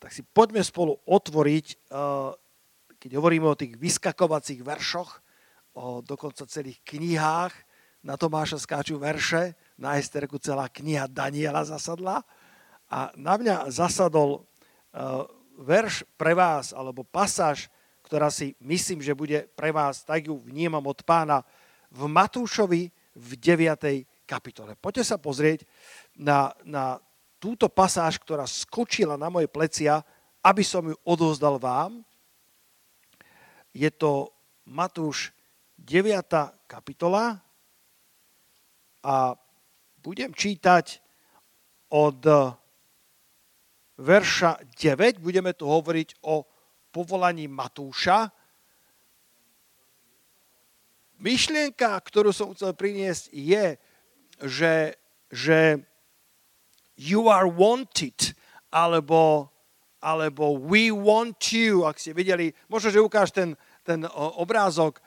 tak si poďme spolu otvoriť, uh, keď hovoríme o tých vyskakovacích veršoch, o dokonca celých knihách, na Tomáša skáču verše, na Esterku celá kniha Daniela zasadla a na mňa zasadol uh, verš pre vás, alebo pasáž, ktorá si myslím, že bude pre vás, tak ju vnímam od pána, v Matúšovi v 9. kapitole. Poďte sa pozrieť na, na túto pasáž, ktorá skočila na moje plecia, aby som ju odovzdal vám. Je to Matúš 9. kapitola a budem čítať od verša 9. Budeme tu hovoriť o povolaní Matúša, myšlienka, ktorú som chcel priniesť, je, že, že you are wanted, alebo, alebo we want you, ak ste videli, možno, že ukáž ten, ten obrázok,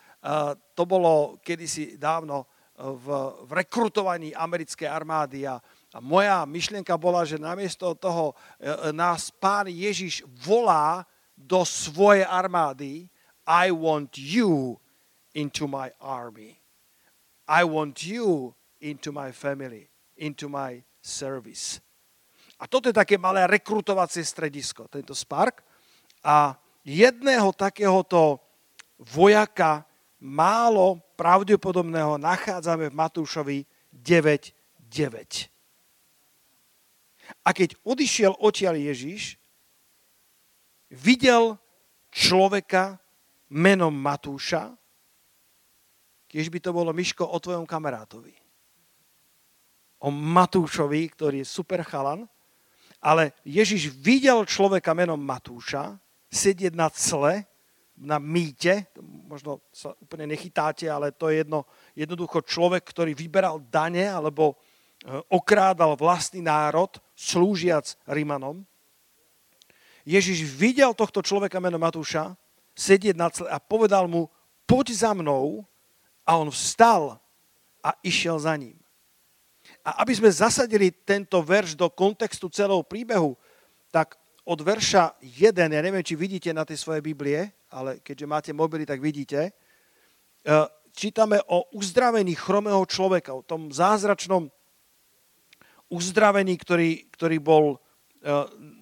to bolo kedysi dávno v, v rekrutovaní americkej armády a, a moja myšlienka bola, že namiesto toho e, e, nás pán Ježiš volá do svojej armády I want you into my army. I want you into my family, into my service. A toto je také malé rekrutovacie stredisko, tento Spark. A jedného takéhoto vojaka málo pravdepodobného nachádzame v Matúšovi 9.9. A keď odišiel odtiaľ Ježiš, videl človeka menom Matúša, Kiež by to bolo Miško o tvojom kamarátovi. O Matúšovi, ktorý je super chalan, ale Ježiš videl človeka menom Matúša sedieť na cle, na mýte, možno sa úplne nechytáte, ale to je jedno, jednoducho človek, ktorý vyberal dane alebo e, okrádal vlastný národ, slúžiac Rimanom. Ježiš videl tohto človeka menom Matúša sedieť na cle a povedal mu, poď za mnou a on vstal a išiel za ním. A aby sme zasadili tento verš do kontextu celého príbehu, tak od verša 1, ja neviem, či vidíte na tej svojej Biblie, ale keďže máte mobily, tak vidíte, e, čítame o uzdravení chromého človeka, o tom zázračnom uzdravení, ktorý, ktorý bol e,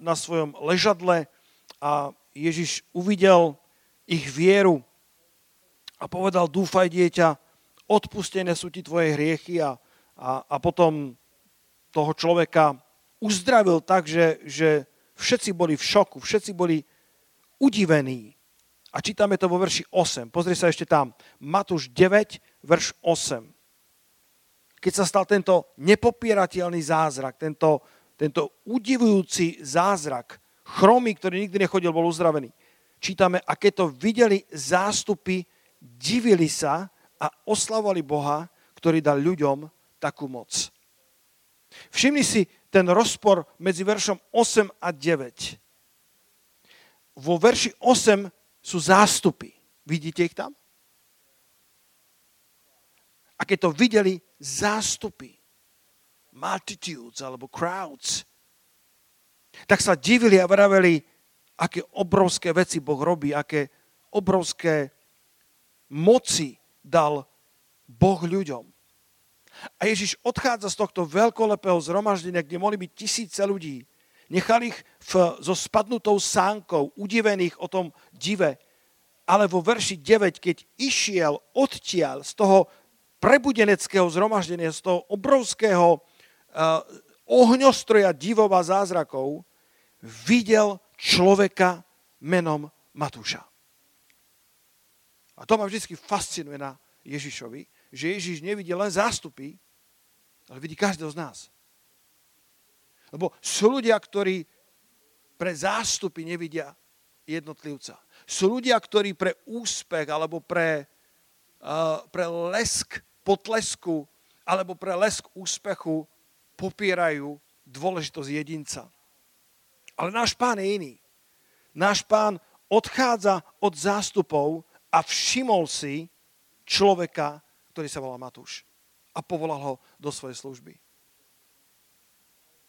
na svojom ležadle a Ježiš uvidel ich vieru a povedal, dúfaj dieťa, odpustené sú ti tvoje hriechy a, a, a potom toho človeka uzdravil tak, že, že všetci boli v šoku, všetci boli udivení. A čítame to vo verši 8. Pozri sa ešte tam. Matúš 9, verš 8. Keď sa stal tento nepopierateľný zázrak, tento, tento udivujúci zázrak, chromy, ktorý nikdy nechodil, bol uzdravený. Čítame, a keď to videli zástupy divili sa a oslavovali Boha, ktorý dal ľuďom takú moc. Všimni si ten rozpor medzi veršom 8 a 9. Vo verši 8 sú zástupy. Vidíte ich tam? A keď to videli zástupy, multitudes alebo crowds, tak sa divili a vraveli, aké obrovské veci Boh robí, aké obrovské moci dal Boh ľuďom. A Ježiš odchádza z tohto veľkolepého zhromaždenia, kde mohli byť tisíce ľudí. Nechal ich v, so spadnutou sánkou, udivených o tom dive. Ale vo verši 9, keď išiel odtiaľ z toho prebudeneckého zhromaždenia, z toho obrovského uh, ohňostroja divov a zázrakov, videl človeka menom Matúša. A to ma vždy fascinuje na Ježišovi, že Ježiš nevidí len zástupy, ale vidí každého z nás. Lebo sú ľudia, ktorí pre zástupy nevidia jednotlivca. Sú ľudia, ktorí pre úspech alebo pre, uh, pre lesk potlesku alebo pre lesk úspechu popierajú dôležitosť jedinca. Ale náš pán je iný. Náš pán odchádza od zástupov a všimol si človeka, ktorý sa volá Matúš a povolal ho do svojej služby.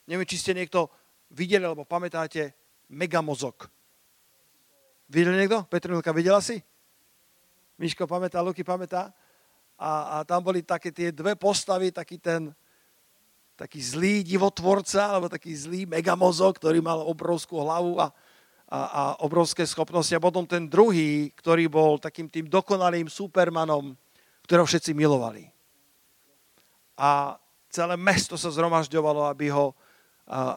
Neviem, či ste niekto videli alebo pamätáte megamozog. Videl niekto? Petrinulka, videla si? Miško pamätá, Luky pamätá? A, a tam boli také tie dve postavy, taký ten taký zlý divotvorca, alebo taký zlý megamozog, ktorý mal obrovskú hlavu a, a, a obrovské schopnosti. A potom ten druhý, ktorý bol takým tým dokonalým supermanom, ktorého všetci milovali. A celé mesto sa zhromažďovalo, aby, ho,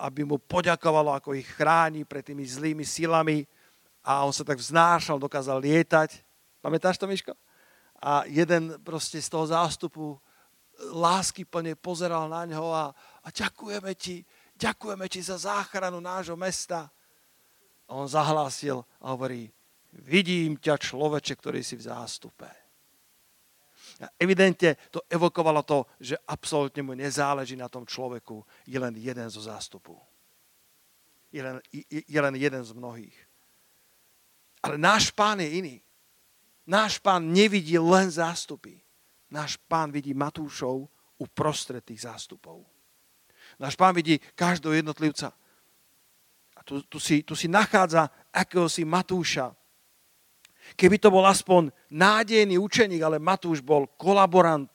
aby mu poďakovalo, ako ich chráni pred tými zlými silami a on sa tak vznášal, dokázal lietať. Pamätáš to, Miško? A jeden proste z toho zástupu lásky plne pozeral na ňo a, a ďakujeme ti, ďakujeme ti za záchranu nášho mesta. A on zahlásil a hovorí, vidím ťa človeče, ktorý si v zástupe. Evidentne to evokovalo to, že absolútne mu nezáleží na tom človeku, je len jeden zo zástupu. Je len, je, je len jeden z mnohých. Ale náš pán je iný. Náš pán nevidí len zástupy. Náš pán vidí Matúšov uprostred tých zástupov. Náš pán vidí každého jednotlivca. A tu, tu, si, tu si nachádza akéhosi Matúša. Keby to bol aspoň nádejný učeník, ale Matúš bol kolaborant.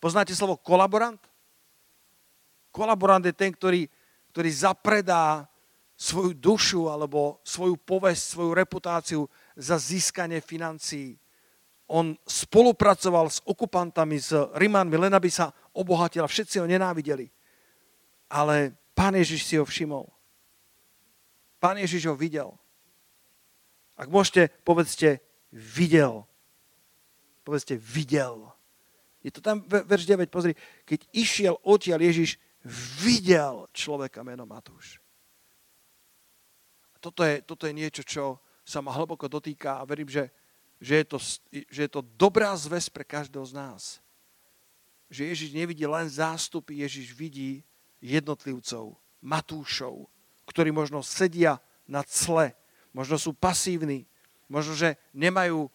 Poznáte slovo kolaborant? Kolaborant je ten, ktorý, ktorý zapredá svoju dušu alebo svoju povesť, svoju reputáciu za získanie financií. On spolupracoval s okupantami, s Rimánmi, len aby sa obohatil a všetci ho nenávideli. Ale pán Ježiš si ho všimol. Pán Ježiš ho videl. Ak môžete, povedzte, videl. Povedzte, videl. Je to tam verš 9, pozri. Keď išiel odtiaľ Ježiš, videl človeka menom Matúš toto je, toto je niečo, čo sa ma hlboko dotýka a verím, že, že, je to, že je to dobrá zväz pre každého z nás. Že Ježiš nevidí len zástupy, Ježiš vidí jednotlivcov, matúšov, ktorí možno sedia na cle, možno sú pasívni, možno, že nemajú e,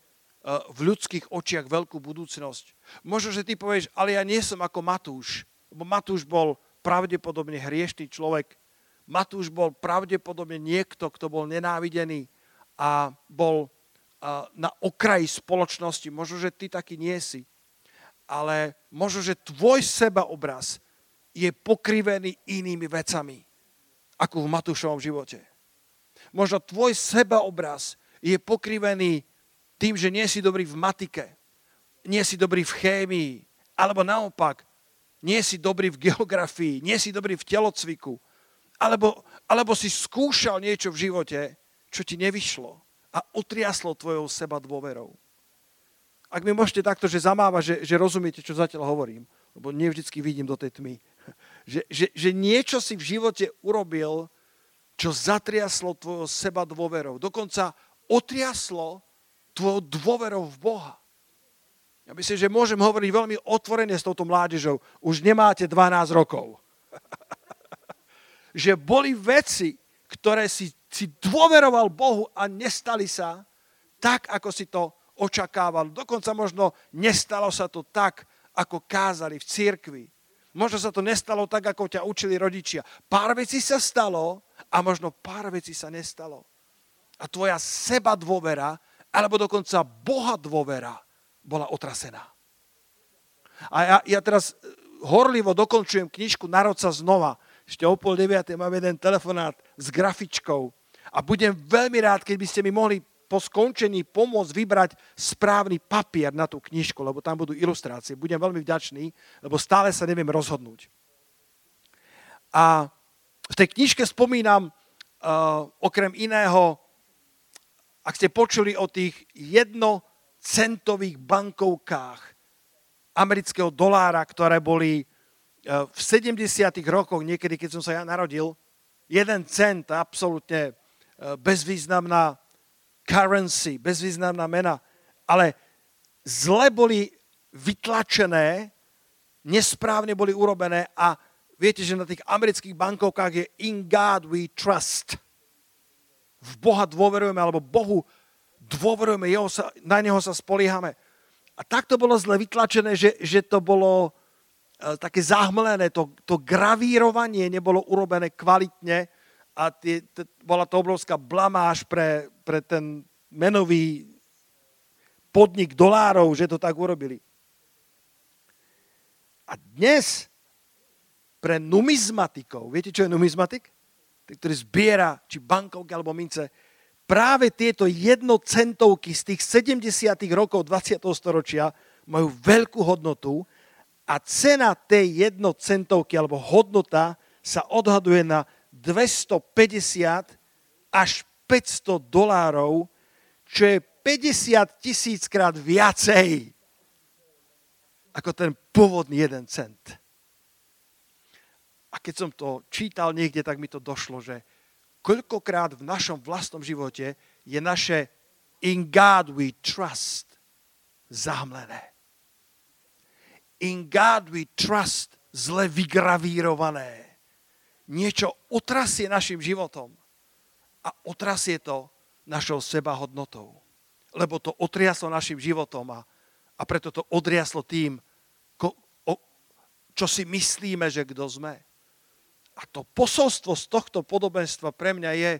v ľudských očiach veľkú budúcnosť. Možno, že ty povieš, ale ja nie som ako Matúš, lebo Matúš bol pravdepodobne hriešný človek, Matúš bol pravdepodobne niekto, kto bol nenávidený a bol na okraji spoločnosti. Možno, že ty taký nie si. Ale možno, že tvoj sebaobraz je pokrivený inými vecami, ako v Matúšovom živote. Možno tvoj sebaobraz je pokrivený tým, že nie si dobrý v matike, nie si dobrý v chémii, alebo naopak, nie si dobrý v geografii, nie si dobrý v telocviku, alebo, alebo si skúšal niečo v živote, čo ti nevyšlo a utriaslo tvojou seba dôverou. Ak mi môžete takto, že zamáva, že, že rozumiete, čo zatiaľ hovorím, lebo nevždycky vidím do tej tmy, že, že, že niečo si v živote urobil, čo zatriaslo tvojou seba dôverou. Dokonca otriaslo tvojou dôverou v Boha. Ja myslím, že môžem hovoriť veľmi otvorene s touto mládežou. Už nemáte 12 rokov. že boli veci, ktoré si, si dôveroval Bohu a nestali sa tak, ako si to očakával. Dokonca možno nestalo sa to tak, ako kázali v cirkvi. Možno sa to nestalo tak, ako ťa učili rodičia. Pár vecí sa stalo a možno pár vecí sa nestalo. A tvoja seba dôvera, alebo dokonca Boha dôvera bola otrasená. A ja, ja teraz horlivo dokončujem knižku Narod sa znova ešte o pol deviatej mám jeden telefonát s grafičkou a budem veľmi rád, keď by ste mi mohli po skončení pomôcť vybrať správny papier na tú knižku, lebo tam budú ilustrácie. Budem veľmi vďačný, lebo stále sa neviem rozhodnúť. A v tej knižke spomínam uh, okrem iného, ak ste počuli o tých jednocentových bankovkách amerického dolára, ktoré boli E, v 70. rokoch, niekedy, keď som sa ja narodil, jeden cent, absolútne e, bezvýznamná currency, bezvýznamná mena, ale zle boli vytlačené, nesprávne boli urobené a viete, že na tých amerických bankovkách je In God we trust. V Boha dôverujeme, alebo Bohu dôverujeme, jeho sa, na Neho sa spoliehame. A tak to bolo zle vytlačené, že, že to bolo E, také zahmlené, to, to gravírovanie nebolo urobené kvalitne a tie, t- bola to obrovská blamáž pre, pre ten menový podnik dolárov, že to tak urobili. A dnes pre numizmatikov, viete, čo je numizmatik? Ktorý zbiera či bankovky alebo mince, práve tieto jednocentovky z tých 70. rokov 20. storočia majú veľkú hodnotu a cena tej jednocentovky alebo hodnota sa odhaduje na 250 až 500 dolárov, čo je 50 tisíc krát viacej ako ten pôvodný jeden cent. A keď som to čítal niekde, tak mi to došlo, že koľkokrát v našom vlastnom živote je naše in God we trust zahmlené in God we trust zle vygravírované. Niečo otrasie našim životom a otrasie to našou sebahodnotou. Lebo to otriaslo našim životom a, a preto to odriaslo tým, ko, o, čo si myslíme, že kto sme. A to posolstvo z tohto podobenstva pre mňa je,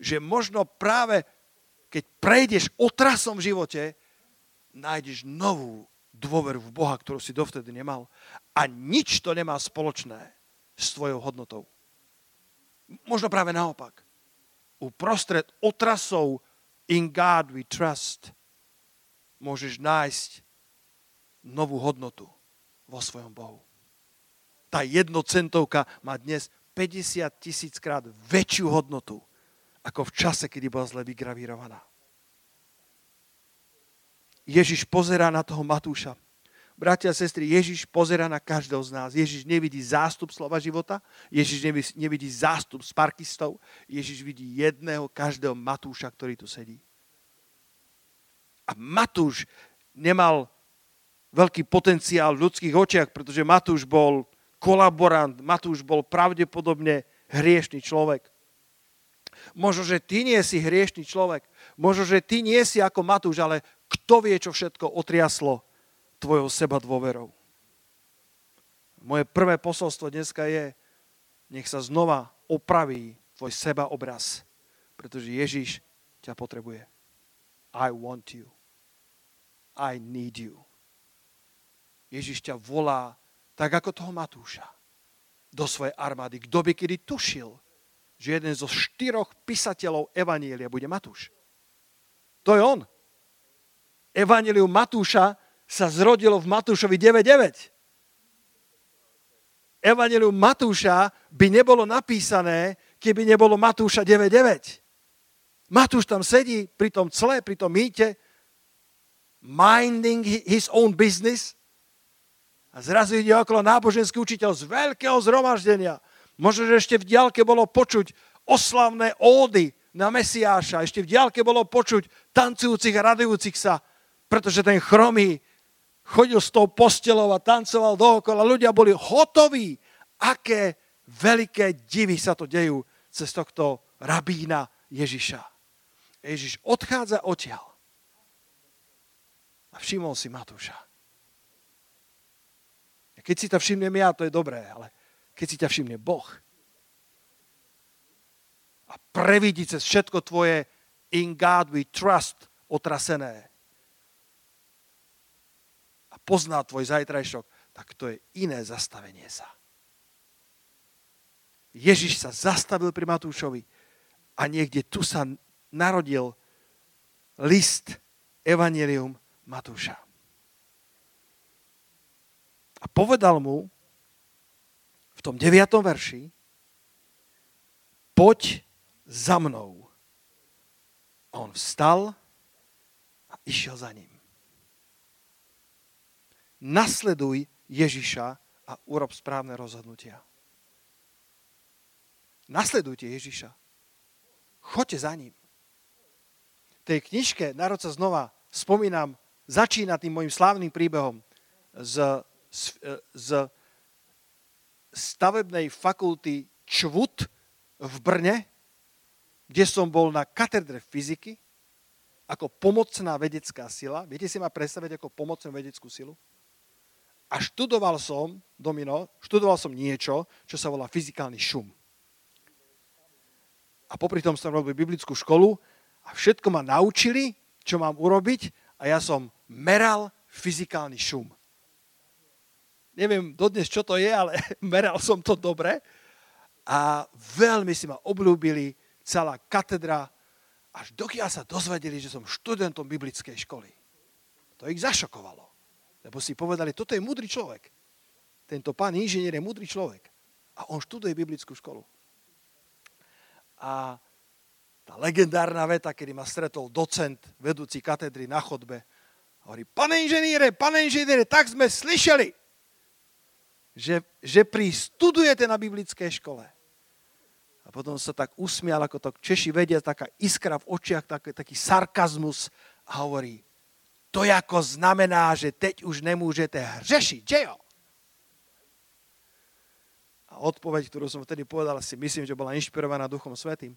že možno práve keď prejdeš otrasom v živote, nájdeš novú dôveru v Boha, ktorú si dovtedy nemal. A nič to nemá spoločné s tvojou hodnotou. Možno práve naopak. Uprostred otrasov in God we trust môžeš nájsť novú hodnotu vo svojom Bohu. Tá jednocentovka má dnes 50 tisíc krát väčšiu hodnotu ako v čase, kedy bola zle vygravírovaná. Ježiš pozerá na toho Matúša. Bratia a sestry, Ježiš pozerá na každého z nás. Ježiš nevidí zástup slova života, Ježiš nevidí zástup sparkistov, Ježiš vidí jedného, každého Matúša, ktorý tu sedí. A Matúš nemal veľký potenciál v ľudských očiach, pretože Matúš bol kolaborant, Matúš bol pravdepodobne hriešný človek. Možno, že ty nie si hriešný človek. Možno, že ty nie si ako Matúš, ale kto vie, čo všetko otriaslo tvojou seba dôverou. Moje prvé posolstvo dneska je, nech sa znova opraví tvoj seba obraz, pretože Ježiš ťa potrebuje. I want you. I need you. Ježiš ťa volá tak ako toho Matúša do svojej armády. Kto by kedy tušil, že jeden zo štyroch písateľov Evanielia bude Matúš? To je on. Evangelium Matúša sa zrodilo v Matúšovi 9.9. Evangelium Matúša by nebolo napísané, keby nebolo Matúša 9.9. Matúš tam sedí pri tom cle, pri tom mýte, minding his own business a zrazu ide okolo náboženský učiteľ z veľkého zhromaždenia. Možno, že ešte v diálke bolo počuť oslavné ódy na Mesiáša. Ešte v diálke bolo počuť tancujúcich a radujúcich sa pretože ten chromý chodil s tou postelou a tancoval dookola. Ľudia boli hotoví, aké veľké divy sa to dejú cez tohto rabína Ježiša. Ježiš odchádza odtiaľ. A všimol si Matúša. Keď si to všimnem ja, to je dobré, ale keď si ťa všimne Boh a previdí cez všetko tvoje in God we trust otrasené, pozná tvoj zajtrajšok, tak to je iné zastavenie sa. Ježiš sa zastavil pri Matúšovi a niekde tu sa narodil list Evangelium Matúša. A povedal mu v tom 9. verši, poď za mnou. A on vstal a išiel za ním nasleduj Ježiša a urob správne rozhodnutia. Nasledujte Ježiša. Choďte za ním. V tej knižke Narod sa znova spomínam, začína tým môjim slávnym príbehom z, z, z stavebnej fakulty ČVUT v Brne, kde som bol na katedre fyziky ako pomocná vedecká sila. Viete si ma predstaviť ako pomocnú vedeckú silu? A študoval som, Domino, študoval som niečo, čo sa volá fyzikálny šum. a popri tom som robil biblickú školu a všetko ma naučili, čo mám urobiť a ja som meral fyzikálny šum. Neviem dodnes, čo to je, ale meral som to dobre a veľmi si ma obľúbili celá katedra, až dokiaľ sa dozvedeli, že som študentom biblickej školy. To ich zašokovalo, lebo si povedali, toto je múdry človek. Tento pán inžinier je múdry človek a on študuje biblickú školu. A tá legendárna veta, kedy ma stretol docent, vedúci katedry na chodbe, hovorí, pane inženiere, pane inženiere, tak sme slyšeli, že, že pristudujete na biblické škole. A potom sa tak usmial, ako to Češi vedia, taká iskra v očiach, taký, taký sarkazmus a hovorí, to ako znamená, že teď už nemôžete hřešiť, že jo? A odpoveď, ktorú som vtedy povedal, si myslím, že bola inšpirovaná Duchom Svetým.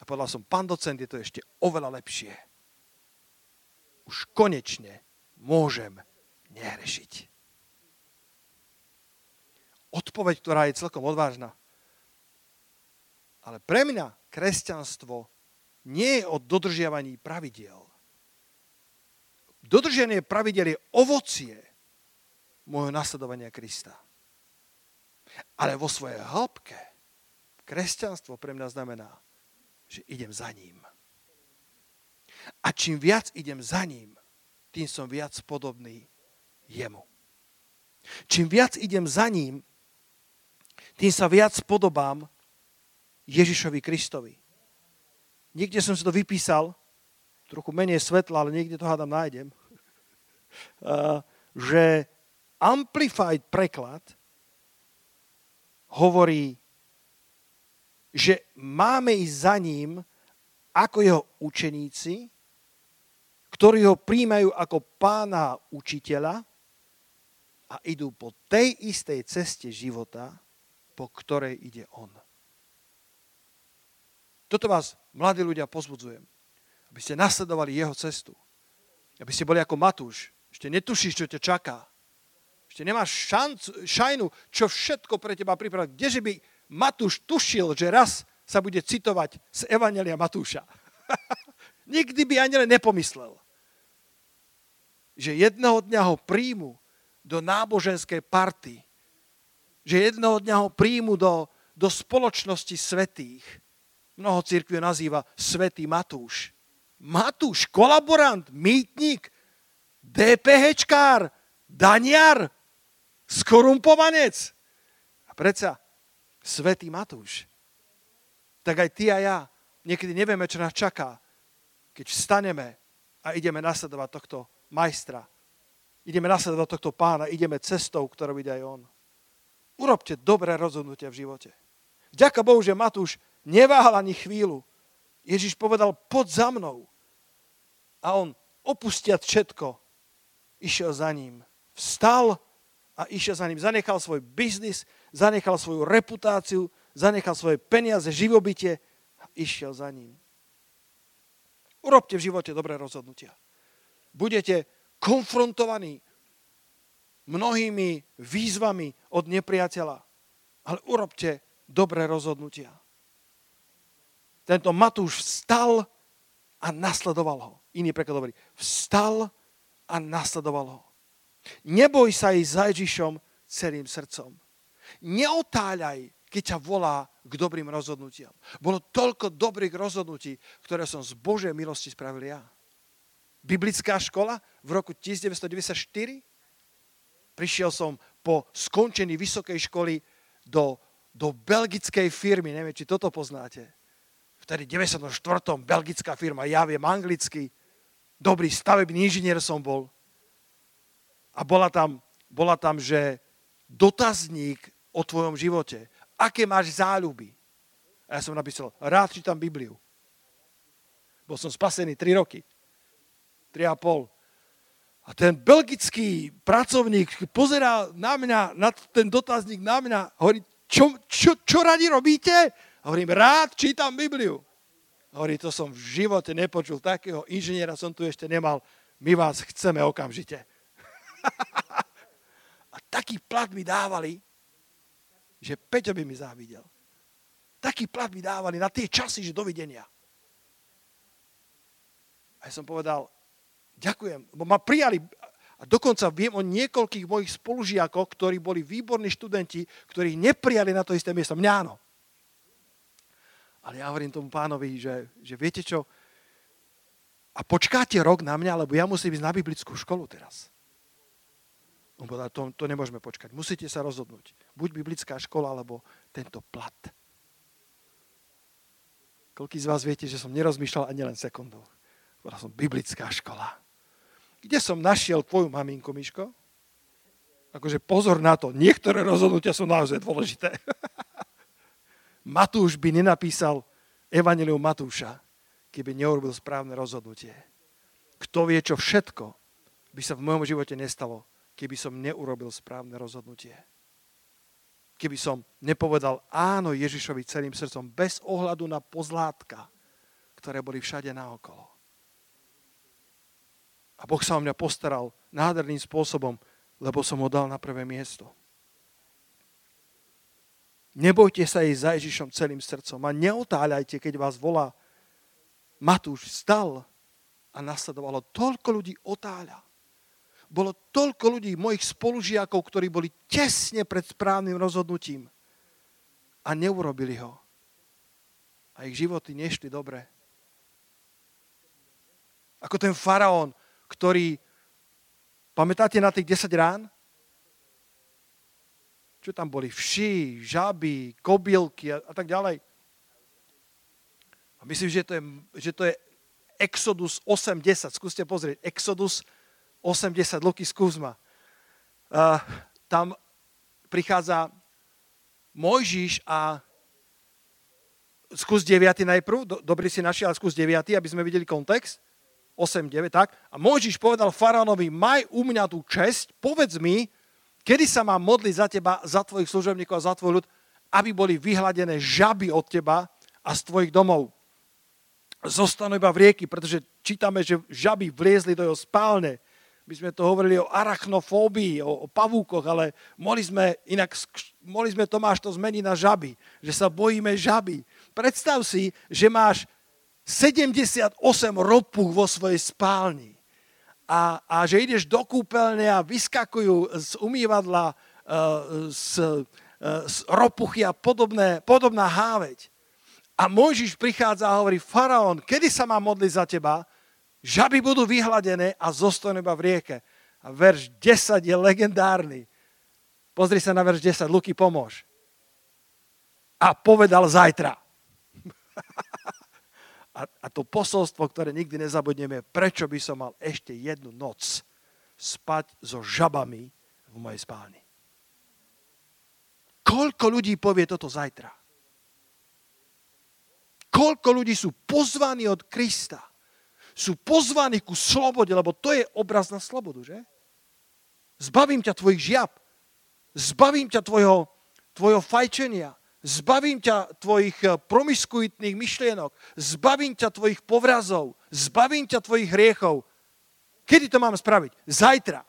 A povedal som, pán docent, je to ešte oveľa lepšie. Už konečne môžem nehrešiť. Odpoveď, ktorá je celkom odvážna. Ale pre mňa kresťanstvo nie je o dodržiavaní pravidiel. Dodržanie pravidel je ovocie môjho nasledovania Krista. Ale vo svojej hĺbke kresťanstvo pre mňa znamená, že idem za ním. A čím viac idem za ním, tým som viac podobný jemu. Čím viac idem za ním, tým sa viac podobám Ježišovi Kristovi. Niekde som si to vypísal, trochu menej svetla, ale niekde to hádam nájdem, že Amplified preklad hovorí, že máme ísť za ním ako jeho učeníci, ktorí ho príjmajú ako pána učiteľa a idú po tej istej ceste života, po ktorej ide on. Toto vás, mladí ľudia, pozbudzujem. Aby ste nasledovali jeho cestu. Aby ste boli ako Matúš. Ešte netušíš, čo ťa čaká. Ešte nemáš šancu, šajnu, čo všetko pre teba pripraviť. Kdeže by Matúš tušil, že raz sa bude citovať z Evangelia Matúša. Nikdy by ani len nepomyslel, že jedného dňa ho príjmu do náboženskej party, že jedného dňa ho príjmu do, do spoločnosti svetých. Mnoho církví nazýva Svetý Matúš. Matúš, kolaborant, mýtnik, DPHčkár, daniar, skorumpovanec. A predsa Svetý Matúš. Tak aj ty a ja niekedy nevieme, čo nás čaká, keď vstaneme a ideme nasledovať tohto majstra. Ideme nasledovať tohto pána, ideme cestou, ktorou ide aj on. Urobte dobré rozhodnutia v živote. Ďaká Bohu, že Matúš neváhal ani chvíľu. Ježiš povedal, poď za mnou. A on, opustiať všetko, išiel za ním. Vstal a išiel za ním. Zanechal svoj biznis, zanechal svoju reputáciu, zanechal svoje peniaze, živobytie a išiel za ním. Urobte v živote dobré rozhodnutia. Budete konfrontovaní mnohými výzvami od nepriateľa, ale urobte dobré rozhodnutia. Tento Matúš vstal a nasledoval ho. Iný preklad hovorí, vstal a nasledoval ho. Neboj sa ísť za Ježišom celým srdcom. Neotáľaj, keď ťa volá k dobrým rozhodnutiam. Bolo toľko dobrých rozhodnutí, ktoré som z Božej milosti spravil ja. Biblická škola v roku 1994. Prišiel som po skončení vysokej školy do, do belgickej firmy. Neviem, či toto poznáte. Vtedy 94. belgická firma, ja viem anglicky. Dobrý stavebný inžinier som bol a bola tam, bola tam, že dotazník o tvojom živote. Aké máš záľuby? A ja som napísal, rád čítam Bibliu. Bol som spasený 3 roky. 3,5. A ten belgický pracovník pozerá na mňa, na ten dotazník na mňa, hovorí, čo, čo, čo radi robíte? A hovorím, rád čítam Bibliu. A hovorí, to som v živote nepočul, takého inžiniera som tu ešte nemal, my vás chceme okamžite. A taký plat mi dávali, že Peťo by mi závidel. Taký plat mi dávali na tie časy, že dovidenia. A ja som povedal, ďakujem, lebo ma prijali. A dokonca viem o niekoľkých mojich spolužiakoch, ktorí boli výborní študenti, ktorí neprijali na to isté miesto. Mňa áno. Ale ja hovorím tomu pánovi, že, že viete čo, a počkáte rok na mňa, lebo ja musím ísť na biblickú školu teraz. On povedal, to, to nemôžeme počkať. Musíte sa rozhodnúť. Buď biblická škola, alebo tento plat. Koľký z vás viete, že som nerozmýšľal ani len sekundu. Povedal som, biblická škola. Kde som našiel tvoju maminku, Miško? Akože pozor na to, niektoré rozhodnutia sú naozaj dôležité. Matúš by nenapísal Evangelium Matúša, keby neurobil správne rozhodnutie. Kto vie, čo všetko by sa v mojom živote nestalo, keby som neurobil správne rozhodnutie. Keby som nepovedal áno Ježišovi celým srdcom, bez ohľadu na pozlátka, ktoré boli všade naokolo. A Boh sa o mňa postaral nádherným spôsobom, lebo som ho dal na prvé miesto. Nebojte sa ísť za Ježišom celým srdcom a neotáľajte, keď vás volá Matúš vstal a nasledovalo. Toľko ľudí otáľa. Bolo toľko ľudí, mojich spolužiakov, ktorí boli tesne pred správnym rozhodnutím a neurobili ho. A ich životy nešli dobre. Ako ten faraón, ktorý, pamätáte na tých 10 rán? Čo tam boli? Vši, žaby, kobylky a, a tak ďalej. A myslím, že to je, že to je Exodus 8.10. Skúste pozrieť. Exodus 8.10. Luky, skús. Uh, tam prichádza Mojžiš a skús 9 najprv. Dobrý si našiel, ale skús 9, aby sme videli kontext. 8, 9, tak. A Mojžiš povedal faraónovi, maj u mňa tú česť, povedz mi, kedy sa mám modliť za teba, za tvojich služobníkov a za tvoj ľud, aby boli vyhladené žaby od teba a z tvojich domov zostanú iba v rieky, pretože čítame, že žaby vliezli do jeho spálne. My sme to hovorili o arachnofóbii, o, o pavúkoch, ale mohli sme, inak, mohli sme Tomáš to zmeniť na žaby, že sa bojíme žaby. Predstav si, že máš 78 ropuch vo svojej spálni a, a že ideš do kúpeľne a vyskakujú z umývadla uh, z, uh, z ropuchy a podobné, podobná háveť. A Mojžiš prichádza a hovorí, faraón, kedy sa má modliť za teba? Žaby budú vyhladené a zostanú iba v rieke. A verš 10 je legendárny. Pozri sa na verš 10, Luky, pomôž. A povedal zajtra. a, a to posolstvo, ktoré nikdy nezabudneme, prečo by som mal ešte jednu noc spať so žabami v mojej spálni. Koľko ľudí povie toto zajtra? Koľko ľudí sú pozvaní od Krista. Sú pozvaní ku slobode, lebo to je obraz na slobodu, že? Zbavím ťa tvojich žiab. Zbavím ťa tvojho, tvojho fajčenia. Zbavím ťa tvojich eh, promiskuitných myšlienok. Zbavím ťa tvojich povrazov. Zbavím ťa tvojich hriechov. Kedy to mám spraviť? Zajtra.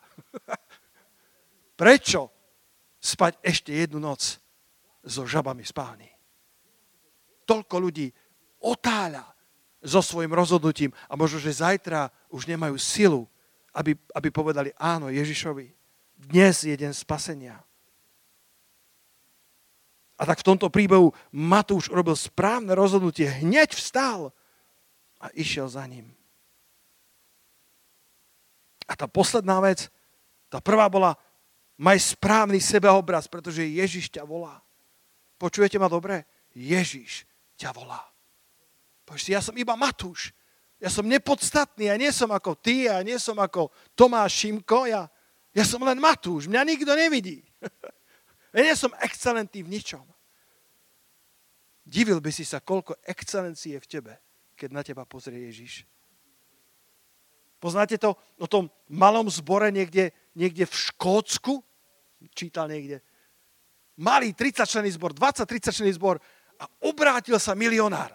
Prečo spať ešte jednu noc so žabami v spálni? Toľko ľudí otáľa so svojim rozhodnutím a možno, že zajtra už nemajú silu, aby, aby povedali áno Ježišovi. Dnes je deň spasenia. A tak v tomto príbehu Matúš urobil správne rozhodnutie, hneď vstal a išiel za ním. A tá posledná vec, tá prvá bola, maj správny sebeobraz, pretože Ježiš ťa volá. Počujete ma dobre? Ježiš ťa volá. Povieš ja som iba Matúš. Ja som nepodstatný, ja nie som ako ty, ja nie som ako Tomáš Šimko, ja, ja som len Matúš, mňa nikto nevidí. Ja nie som excelentný v ničom. Divil by si sa, koľko excelencie je v tebe, keď na teba pozrie Ježiš. Poznáte to o tom malom zbore niekde, niekde v Škótsku? Čítal niekde. Malý 30 člený zbor, 20-30 člený zbor a obrátil sa milionár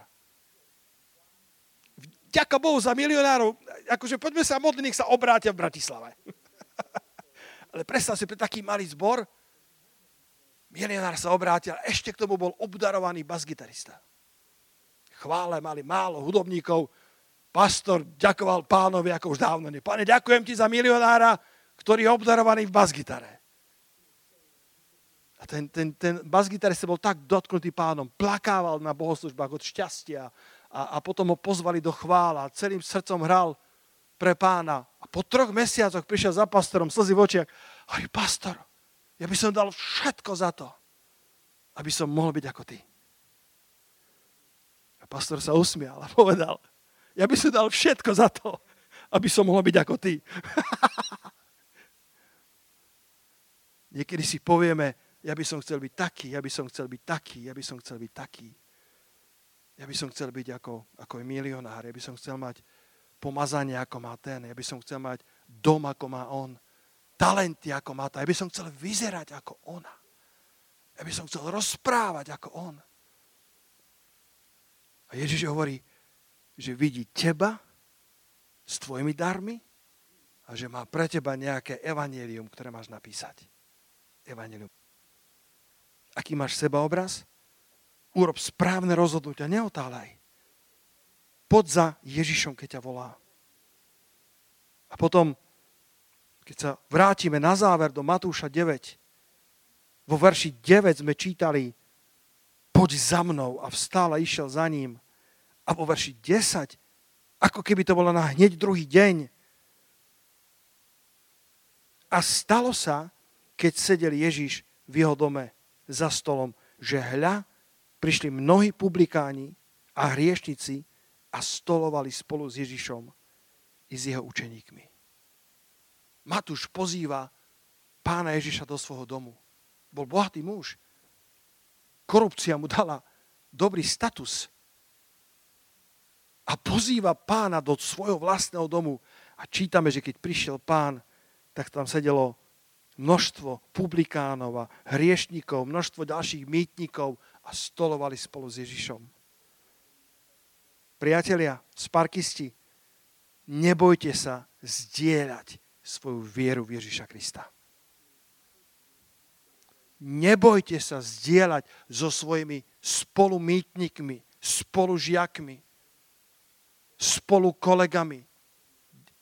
ďaká Bohu za milionárov, akože poďme sa modliť, nech sa obrátia v Bratislave. Ale predstav si pre taký malý zbor, milionár sa obrátil a ešte k tomu bol obdarovaný basgitarista. Chvále mali málo hudobníkov. Pastor ďakoval pánovi ako už dávno nie. Pane, ďakujem ti za milionára, ktorý je obdarovaný v basgitare. A ten, ten, ten basgitarista bol tak dotknutý pánom, plakával na bohoslužbách od šťastia a, a potom ho pozvali do chvála celým srdcom hral pre pána. A po troch mesiacoch prišiel za pastorom, slzy v očiach. Hovorí, pastor, ja by som dal všetko za to, aby som mohol byť ako ty. A pastor sa usmial a povedal, ja by som dal všetko za to, aby som mohol byť ako ty. Niekedy si povieme, ja by som chcel byť taký, ja by som chcel byť taký, ja by som chcel byť taký. Ja by som chcel byť ako, ako je milionár, ja by som chcel mať pomazanie, ako má ten, ja by som chcel mať dom, ako má on, talenty, ako má tá, ja by som chcel vyzerať ako ona. Ja by som chcel rozprávať ako on. A Ježiš hovorí, že vidí teba s tvojimi darmi a že má pre teba nejaké evanelium, ktoré máš napísať. Evanelium aký máš sebaobraz, urob správne rozhodnutia, neotáľaj. Poď za Ježišom, keď ťa volá. A potom, keď sa vrátime na záver do Matúša 9, vo verši 9 sme čítali, poď za mnou a vstal a išiel za ním. A vo verši 10, ako keby to bolo na hneď druhý deň. A stalo sa, keď sedel Ježiš v jeho dome za stolom, že hľa, prišli mnohí publikáni a hriešnici a stolovali spolu s Ježišom i s jeho učeníkmi. Matúš pozýva pána Ježiša do svojho domu. Bol bohatý muž. Korupcia mu dala dobrý status. A pozýva pána do svojho vlastného domu. A čítame, že keď prišiel pán, tak tam sedelo množstvo publikánov a hriešnikov, množstvo ďalších mýtnikov a stolovali spolu s Ježišom. Priatelia, sparkisti, nebojte sa zdieľať svoju vieru v Ježiša Krista. Nebojte sa zdieľať so svojimi spolumýtnikmi, spolužiakmi, spolu kolegami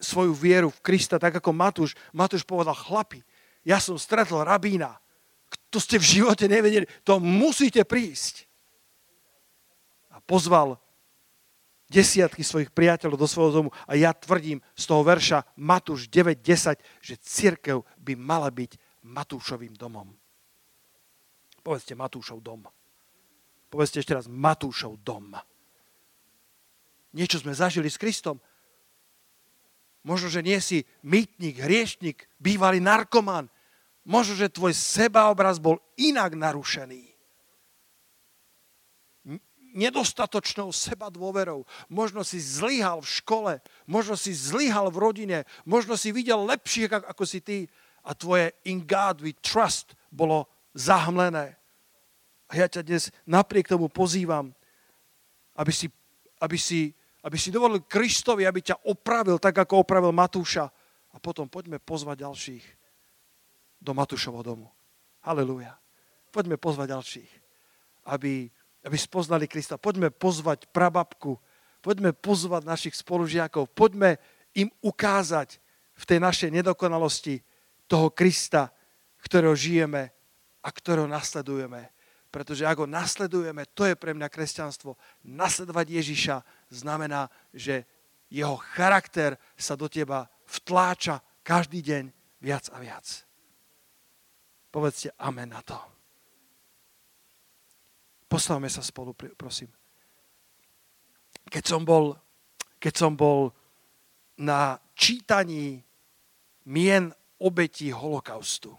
svoju vieru v Krista, tak ako Matúš. Matúš povedal, chlapi, ja som stretol rabína, to ste v živote nevedeli, to musíte prísť. A pozval desiatky svojich priateľov do svojho domu a ja tvrdím z toho verša Matúš 9.10, že církev by mala byť Matúšovým domom. Povedzte Matúšov dom. Povedzte ešte raz Matúšov dom. Niečo sme zažili s Kristom. Možno, že nie si mýtnik, hriešnik, bývalý narkoman. Možno, že tvoj sebaobraz bol inak narušený. Nedostatočnou seba dôverou. Možno si zlyhal v škole, možno si zlyhal v rodine, možno si videl lepšie ako si ty a tvoje in God we trust bolo zahmlené. A ja ťa dnes napriek tomu pozývam, aby si, aby si aby si dovolil Kristovi, aby ťa opravil tak, ako opravil Matúša. A potom poďme pozvať ďalších do Matúšovho domu. Halelúja. Poďme pozvať ďalších, aby, aby spoznali Krista. Poďme pozvať prababku, poďme pozvať našich spolužiakov, poďme im ukázať v tej našej nedokonalosti toho Krista, ktorého žijeme a ktorého nasledujeme. Pretože ak ho nasledujeme, to je pre mňa kresťanstvo. Nasledovať Ježiša znamená, že jeho charakter sa do teba vtláča každý deň viac a viac. Povedzte amen na to. Postavme sa spolu, prosím. Keď som bol, keď som bol na čítaní mien obetí holokaustu,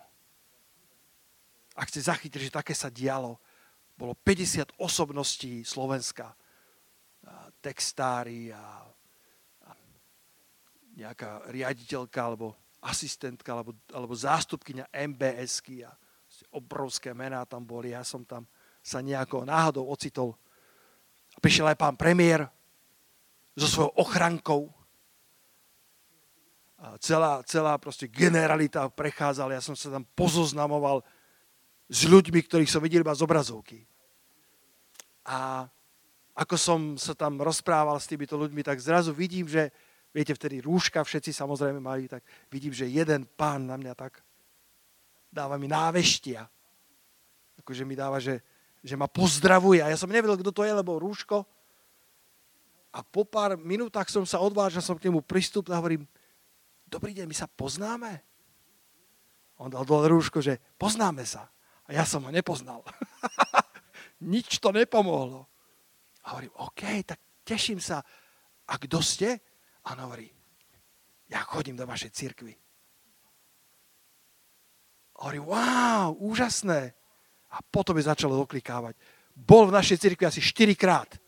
ak ste zachytili, že také sa dialo, bolo 50 osobností Slovenska. Textári a nejaká riaditeľka alebo asistentka alebo, alebo zástupkynia MBSky a obrovské mená tam boli. Ja som tam sa nejako náhodou ocitol. A prišiel aj pán premiér so svojou ochrankou. A celá, celá proste generalita prechádzala. Ja som sa tam pozoznamoval s ľuďmi, ktorých som videl iba z obrazovky. A ako som sa tam rozprával s týmito ľuďmi, tak zrazu vidím, že, viete, vtedy rúška všetci samozrejme mali, tak vidím, že jeden pán na mňa tak dáva mi náveštia. Akože mi dáva, že, že ma pozdravuje. A ja som nevedel, kto to je, lebo rúško. A po pár minútach som sa odvážil, som k nemu pristúpil a hovorím, dobrý deň, my sa poznáme? On dal dole rúško, že poznáme sa. A ja som ho nepoznal. Nič to nepomohlo. A hovorím, OK, tak teším sa. A kto ste? A on hovorí, ja chodím do vašej cirkvi. A hovorí, wow, úžasné. A potom je začalo doklikávať. Bol v našej cirkvi asi 4 krát.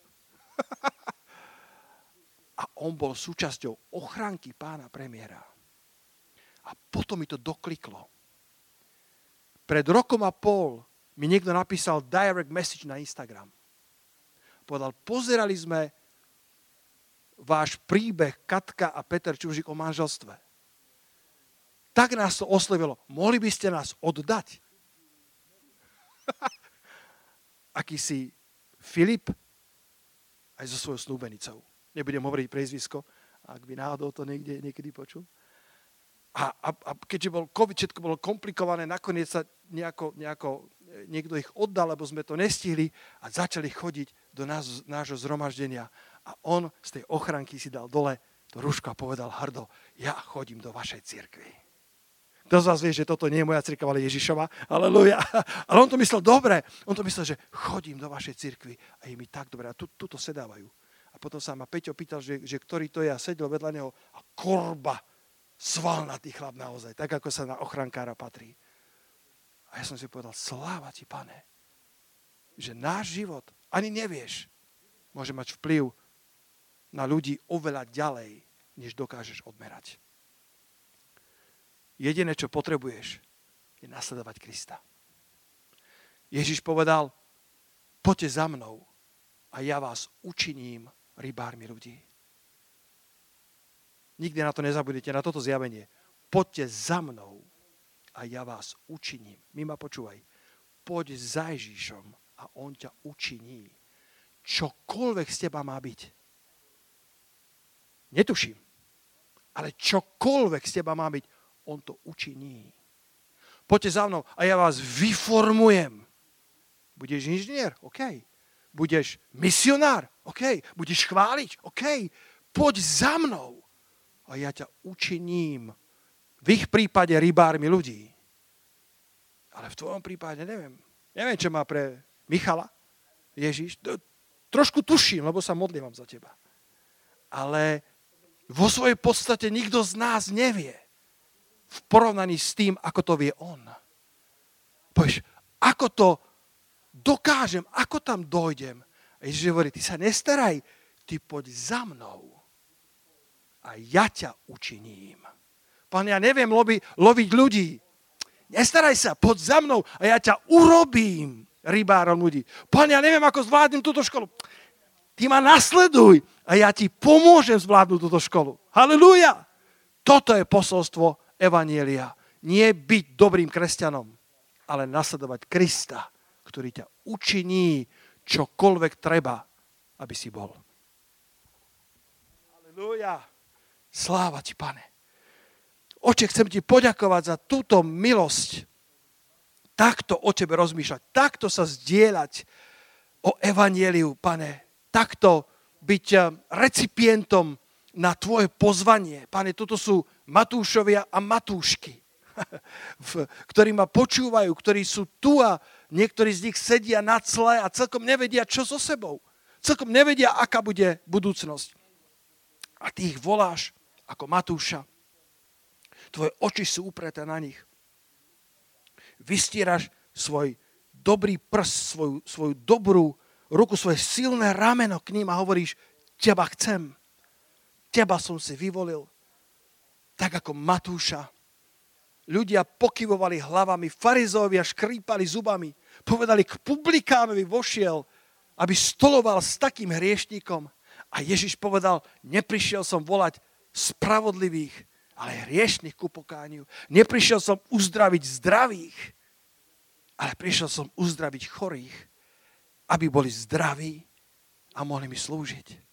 a on bol súčasťou ochranky pána premiéra. A potom mi to dokliklo. Pred rokom a pol mi niekto napísal direct message na Instagram povedal, pozerali sme váš príbeh Katka a Peter Čužík o manželstve. Tak nás to oslovilo. Mohli by ste nás oddať? Aký si Filip aj so svojou snúbenicou. Nebudem hovoriť prezvisko, ak by náhodou to niekde, niekedy počul. A, a, a keďže bol COVID, všetko bolo komplikované, nakoniec sa nejako, nejako niekto ich oddal, lebo sme to nestihli a začali chodiť do nás, nášho zhromaždenia. A on z tej ochranky si dal dole to rúško a povedal hrdo, ja chodím do vašej cirkvi. Kto z vás vie, že toto nie je moja cirkev, ale Ježišova? Aleluja. Ale on to myslel dobre. On to myslel, že chodím do vašej cirkvi a je mi tak dobre. A tu, tuto sedávajú. A potom sa ma Peťo pýtal, že, že ktorý to je a sedel vedľa neho a korba, svalnatý chlap naozaj, tak ako sa na ochrankára patrí. A ja som si povedal, sláva ti, pane, že náš život, ani nevieš, môže mať vplyv na ľudí oveľa ďalej, než dokážeš odmerať. Jediné, čo potrebuješ, je nasledovať Krista. Ježiš povedal, poďte za mnou a ja vás učiním rybármi ľudí. Nikdy na to nezabudete, na toto zjavenie. Poďte za mnou a ja vás učiním. My ma počúvaj. Poď za Ježíšom a on ťa učiní. Čokoľvek z teba má byť. Netuším. Ale čokoľvek z teba má byť, on to učiní. Poďte za mnou a ja vás vyformujem. Budeš inžinier? OK. Budeš misionár? OK. Budeš chváliť? OK. Poď za mnou a ja ťa učiním v ich prípade rybármi ľudí. Ale v tvojom prípade neviem. Neviem, čo má pre Michala, Ježiš. Trošku tuším, lebo sa modlím za teba. Ale vo svojej podstate nikto z nás nevie v porovnaní s tým, ako to vie on. Povieš, ako to dokážem, ako tam dojdem. A Ježiš hovorí, ty sa nestaraj, ty poď za mnou a ja ťa učiním. Pán, ja neviem lovi, loviť ľudí. Nestaraj sa, poď za mnou a ja ťa urobím rybárom ľudí. Pán, ja neviem, ako zvládnem túto školu. Ty ma nasleduj a ja ti pomôžem zvládnuť túto školu. Halelúja! Toto je posolstvo Evanielia. Nie byť dobrým kresťanom, ale nasledovať Krista, ktorý ťa učiní čokoľvek treba, aby si bol. Halelúja! Sláva ti, pane. Oče, chcem ti poďakovať za túto milosť. Takto o tebe rozmýšľať, takto sa zdieľať o evanieliu, pane. Takto byť eh, recipientom na tvoje pozvanie. Pane, toto sú Matúšovia a Matúšky, ktorí ma počúvajú, ktorí sú tu a niektorí z nich sedia na cle a celkom nevedia, čo so sebou. Celkom nevedia, aká bude budúcnosť. A ty ich voláš ako Matúša tvoje oči sú upreté na nich. Vystieraš svoj dobrý prst, svoju, svoju dobrú ruku, svoje silné rameno k ním a hovoríš, teba chcem. Teba som si vyvolil. Tak ako Matúša. Ľudia pokyvovali hlavami, farizovia škrípali zubami. Povedali, k publikánovi vošiel, aby stoloval s takým hriešníkom. A Ježiš povedal, neprišiel som volať spravodlivých, ale hriešných ku pokániu. Neprišiel som uzdraviť zdravých, ale prišiel som uzdraviť chorých, aby boli zdraví a mohli mi slúžiť.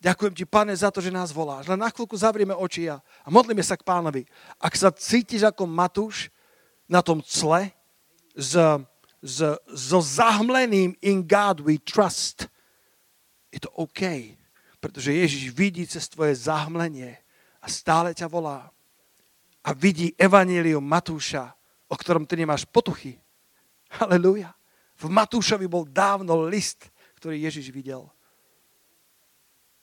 Ďakujem ti, pane, za to, že nás voláš. Len na chvíľku zavrieme oči a, modlíme sa k pánovi. Ak sa cítiš ako Matúš na tom cle, s, s, so zahmleným in God we trust, je to OK, pretože Ježiš vidí cez tvoje zahmlenie a stále ťa volá. A vidí evanílium Matúša, o ktorom ty nemáš potuchy. Halelúja. V Matúšovi bol dávno list, ktorý Ježiš videl.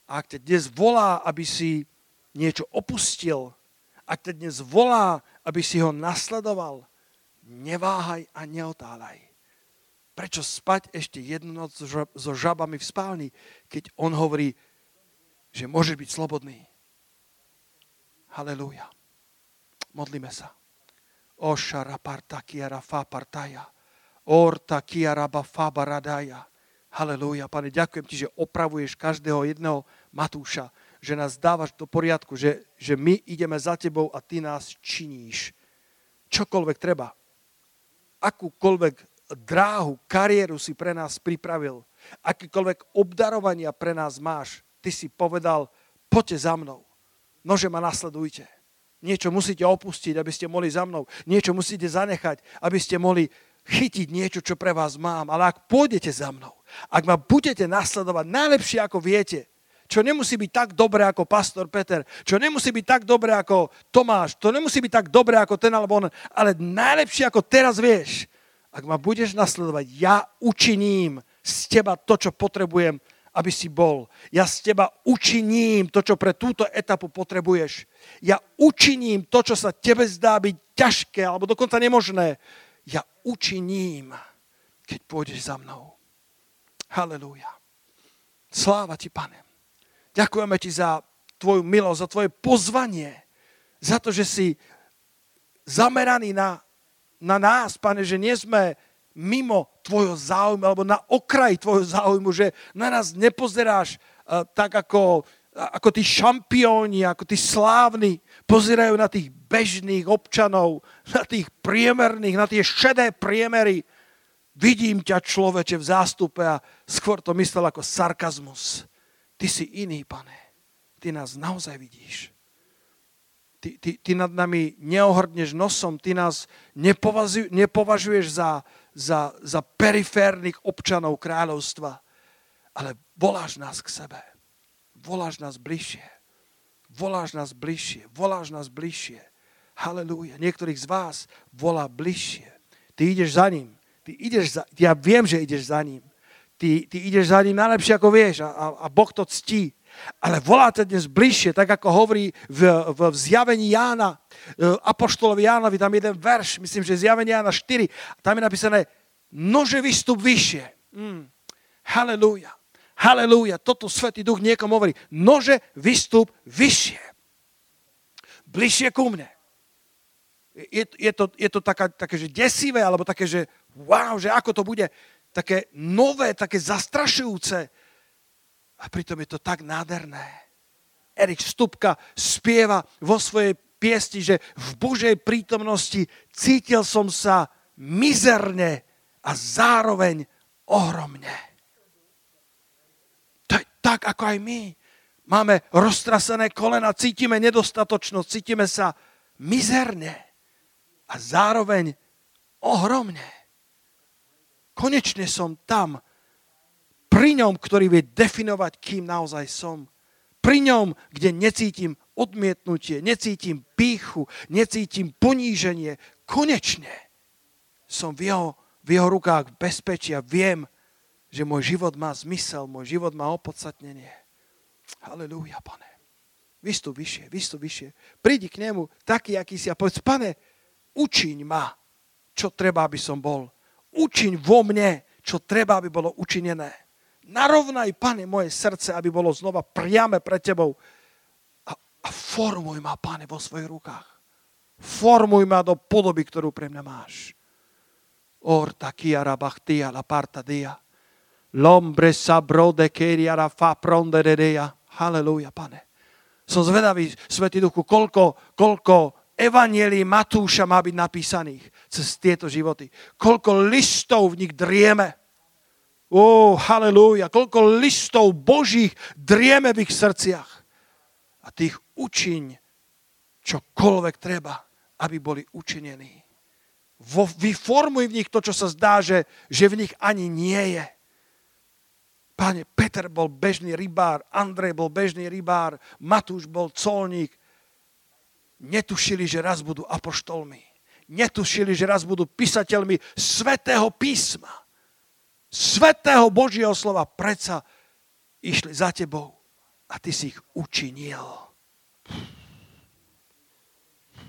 A ak ťa dnes volá, aby si niečo opustil, ak ťa dnes volá, aby si ho nasledoval, neváhaj a neotálaj. Prečo spať ešte jednu noc so žabami v spálni, keď on hovorí, že môže byť slobodný. Halelúja. Modlíme sa. Ošara parta kiara fa partaja. Orta kiara ba fa baradaja. Halelúja, pane, ďakujem ti, že opravuješ každého jedného Matúša, že nás dávaš do poriadku, že, že my ideme za tebou a ty nás činíš. Čokoľvek treba. Akúkoľvek dráhu, kariéru si pre nás pripravil, akýkoľvek obdarovania pre nás máš, ty si povedal, poďte za mnou. Nože ma nasledujte. Niečo musíte opustiť, aby ste mohli za mnou. Niečo musíte zanechať, aby ste mohli chytiť niečo, čo pre vás mám. Ale ak pôjdete za mnou, ak ma budete nasledovať najlepšie, ako viete, čo nemusí byť tak dobré ako pastor Peter, čo nemusí byť tak dobré ako Tomáš, to nemusí byť tak dobré ako ten alebo on, ale najlepšie ako teraz vieš. Ak ma budeš nasledovať, ja učiním z teba to, čo potrebujem, aby si bol. Ja z teba učiním to, čo pre túto etapu potrebuješ. Ja učiním to, čo sa tebe zdá byť ťažké alebo dokonca nemožné. Ja učiním, keď pôjdeš za mnou. Halelúja. Sláva ti, pane. Ďakujeme ti za tvoju milosť, za tvoje pozvanie, za to, že si zameraný na, na nás, pane, že nie sme mimo tvojho záujmu alebo na okraj tvojho záujmu, že na nás nepozeráš uh, tak ako, ako tí šampióni, ako tí slávni, pozerajú na tých bežných občanov, na tých priemerných, na tie šedé priemery, vidím ťa človeče v zástupe a skôr to myslel ako sarkazmus. Ty si iný, pane. Ty nás naozaj vidíš. Ty, ty, ty nad nami neohrdneš nosom, ty nás nepovažuješ za, za, za periférnych občanov kráľovstva, ale voláš nás k sebe. Voláš nás bližšie. Voláš nás bližšie. Voláš nás bližšie. Halelúja. Niektorých z vás volá bližšie. Ty ideš za ním. Ty ideš za, ja viem, že ideš za ním. Ty, ty ideš za ním najlepšie, ako vieš a, a, a Boh to ctí. Ale voláte dnes bližšie, tak ako hovorí v, v, v zjavení Jána, e, Apoštolovi Jánovi, tam jeden verš, myslím, že zjavenie Jána 4, tam je napísané, nože vystup vyššie. Mm. Halelúja. Halelúja. Toto Svetý Duch niekom hovorí. Nože vystup vyššie. Bližšie ku mne. Je, je, to, je to taká, také, že desivé, alebo také, že wow, že ako to bude také nové, také zastrašujúce. A pritom je to tak nádherné. Erik Stupka spieva vo svojej piesti, že v Božej prítomnosti cítil som sa mizerne a zároveň ohromne. Tak, ako aj my. Máme roztrasené kolena, cítime nedostatočnosť, cítime sa mizerne a zároveň ohromne. Konečne som tam, pri ňom, ktorý vie definovať, kým naozaj som. Pri ňom, kde necítim odmietnutie, necítim píchu, necítim poníženie. Konečne som v jeho, v jeho rukách v bezpečí a viem, že môj život má zmysel, môj život má opodstatnenie. Halelúja, pane. Vystup vyššie, vystup vyššie. Prídi k nemu taký, aký si a povedz, pane, učiň ma, čo treba, aby som bol učiň vo mne, čo treba, aby bolo učinené. Narovnaj, pane, moje srdce, aby bolo znova priame pre tebou. A, a formuj ma, pane, vo svojich rukách. Formuj ma do podoby, ktorú pre mňa máš. Orta kiara bachtia la parta dia. Lombre sabrode keriara fa pronde de dia. Halelúja, pane. Som zvedavý, Svetý Duchu, koľko, koľko evanielí Matúša má byť napísaných cez tieto životy. Koľko listov v nich drieme. Ó, halleluja. Koľko listov božích drieme v ich srdciach. A tých učiň čokoľvek treba, aby boli učinení. Vo, vyformuj v nich to, čo sa zdá, že, že v nich ani nie je. Pane, Peter bol bežný rybár, Andrej bol bežný rybár, Matúš bol colník, netušili, že raz budú apoštolmi. Netušili, že raz budú písateľmi svetého písma. Svetého Božieho slova. Predsa išli za tebou a ty si ich učinil.